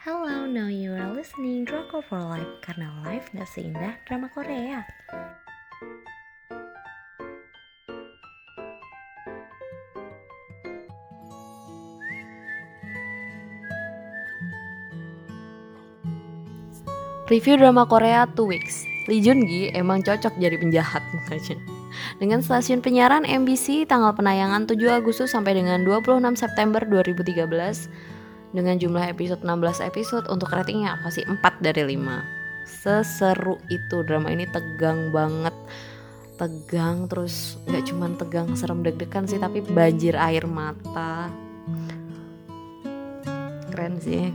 Hello, now you are listening Drama for Life karena life gak seindah drama Korea. Review drama Korea Two Weeks. Lee Jun Gi emang cocok jadi penjahat makanya. Dengan stasiun penyiaran MBC tanggal penayangan 7 Agustus sampai dengan 26 September 2013 dengan jumlah episode 16 episode untuk ratingnya kasih 4 dari 5. Seseru itu drama ini tegang banget. Tegang terus nggak cuman tegang serem deg-degan sih tapi banjir air mata. Keren sih.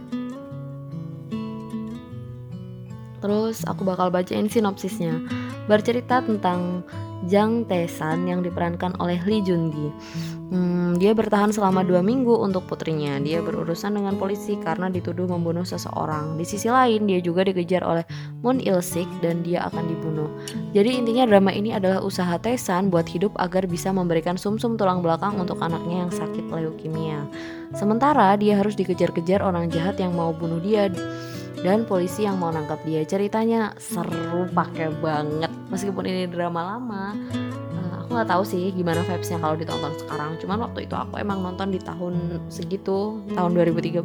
Terus aku bakal bacain sinopsisnya. Bercerita tentang Jang Tae-san yang diperankan oleh Lee Jun Gi. Hmm, dia bertahan selama dua minggu untuk putrinya. Dia berurusan dengan polisi karena dituduh membunuh seseorang. Di sisi lain, dia juga dikejar oleh Moon Il Sik dan dia akan dibunuh. Jadi intinya drama ini adalah usaha Tae-san buat hidup agar bisa memberikan sumsum -sum tulang belakang untuk anaknya yang sakit leukemia. Sementara dia harus dikejar-kejar orang jahat yang mau bunuh dia dan polisi yang mau nangkap dia ceritanya seru pakai banget. Meskipun ini drama lama uh, aku nggak tahu sih gimana vibesnya kalau ditonton sekarang. Cuman waktu itu aku emang nonton di tahun segitu tahun 2013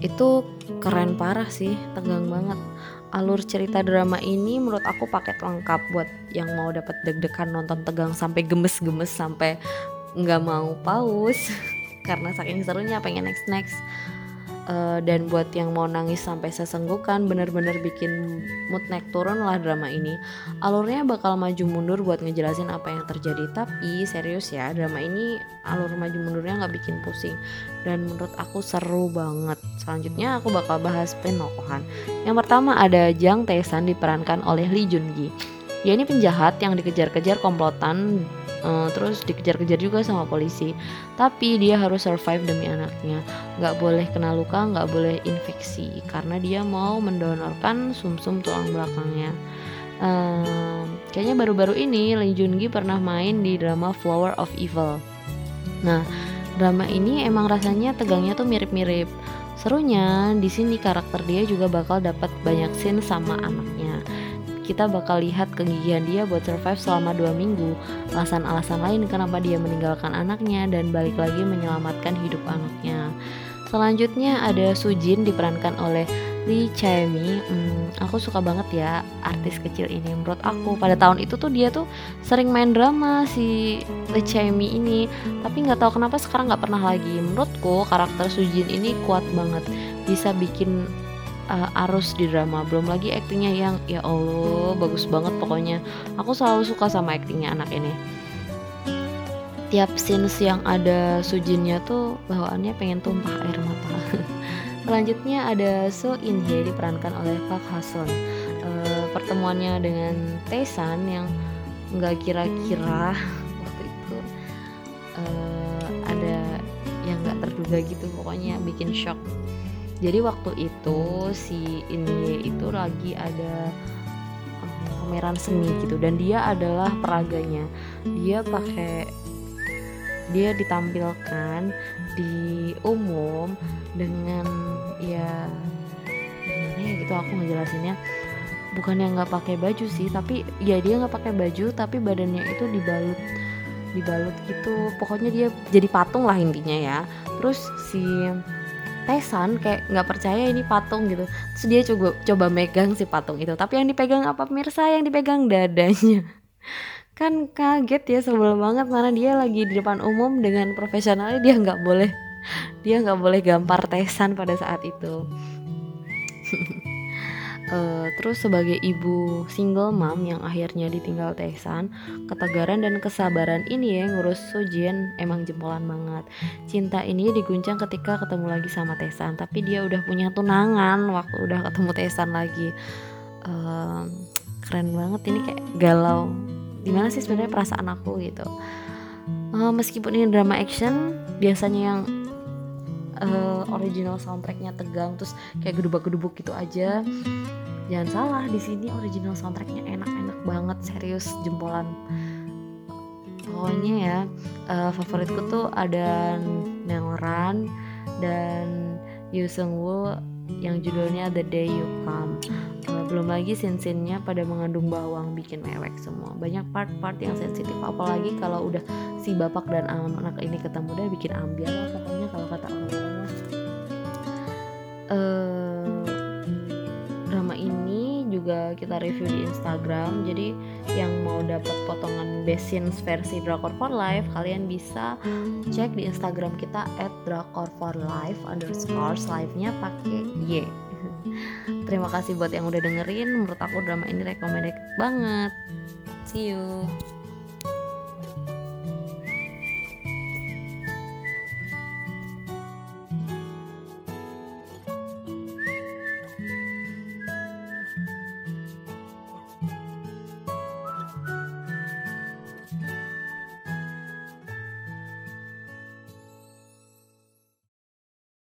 itu keren parah sih tegang banget. Alur cerita drama ini menurut aku paket lengkap buat yang mau dapat deg-degan nonton tegang sampai gemes-gemes sampai nggak mau pause karena saking serunya pengen next next uh, dan buat yang mau nangis sampai sesenggukan bener-bener bikin mood naik turun lah drama ini. Alurnya bakal maju mundur buat ngejelasin apa yang terjadi. Tapi serius ya drama ini alur maju mundurnya nggak bikin pusing. Dan menurut aku seru banget. Selanjutnya aku bakal bahas penokohan. Yang pertama ada Jang Tae-san diperankan oleh Lee Jun Gi. Dia ini penjahat yang dikejar-kejar komplotan uh, terus dikejar-kejar juga sama polisi. Tapi dia harus survive demi anaknya. Nggak boleh kena luka nggak boleh infeksi. Karena dia mau mendonorkan sumsum -sum tulang belakangnya. Uh, kayaknya baru-baru ini Lee Jun Gi pernah main di drama Flower of Evil. Nah drama ini emang rasanya tegangnya tuh mirip-mirip. Serunya di sini karakter dia juga bakal dapat banyak scene sama anaknya kita bakal lihat kegigihan dia buat survive selama dua minggu, alasan-alasan lain kenapa dia meninggalkan anaknya dan balik lagi menyelamatkan hidup anaknya. Selanjutnya ada Sujin diperankan oleh Lee Chae-mi. Hmm, aku suka banget ya artis kecil ini. Menurut aku pada tahun itu tuh dia tuh sering main drama si Lee Chae-mi ini, tapi nggak tahu kenapa sekarang nggak pernah lagi. Menurutku karakter Sujin ini kuat banget, bisa bikin uh, arus di drama. Belum lagi aktingnya yang ya allah bagus banget pokoknya. Aku selalu suka sama aktingnya anak ini. Tiap scenes yang ada Sujinnya tuh bawaannya pengen tumpah air mata. Selanjutnya ada So In Hye diperankan oleh Park Hasun. Uh, pertemuannya dengan Taesan yang nggak kira-kira waktu itu uh, ada yang nggak terduga gitu pokoknya bikin shock jadi waktu itu si ini itu lagi ada pameran seni gitu dan dia adalah peraganya. Dia pakai dia ditampilkan di umum dengan ya gimana ya gitu aku ngejelasinnya. Bukan yang nggak pakai baju sih tapi ya dia nggak pakai baju tapi badannya itu dibalut dibalut gitu. Pokoknya dia jadi patung lah intinya ya. Terus si Tesan kayak nggak percaya ini patung gitu. Terus dia coba coba megang si patung itu. Tapi yang dipegang apa pemirsa yang dipegang dadanya. Kan kaget ya sebel banget. Karena dia lagi di depan umum dengan profesionalnya dia nggak boleh dia nggak boleh gampar Tesan pada saat itu uh, terus sebagai ibu single mom yang akhirnya ditinggal Taesan ketegaran dan kesabaran ini ya ngurus Sojin emang jempolan banget. Cinta ini diguncang ketika ketemu lagi sama Taesan tapi dia udah punya tunangan waktu udah ketemu Taesan lagi. Uh, keren banget ini kayak galau. Di mana sih sebenarnya perasaan aku gitu? Uh, meskipun ini drama action biasanya yang uh, original soundtracknya tegang terus kayak gedubak-gedubuk gitu aja. Jangan salah di sini original soundtracknya enak-enak banget serius jempolan. Pokoknya ya uh, favoritku tuh ada Nelran dan Yoo Seung Woo yang judulnya The Day You Come. Uh, belum lagi sin-sinnya pada mengandung bawang bikin mewek semua. Banyak part-part yang sensitif apalagi kalau udah si bapak dan anak ini ketemu deh bikin ambil lah katanya kalau kata drama ini juga kita review di Instagram. Jadi yang mau dapat potongan best scenes versi Drakor for Life kalian bisa cek di Instagram kita at Drakor for underscore live nya pakai Y. Terima kasih buat yang udah dengerin. Menurut aku drama ini recommended banget. See you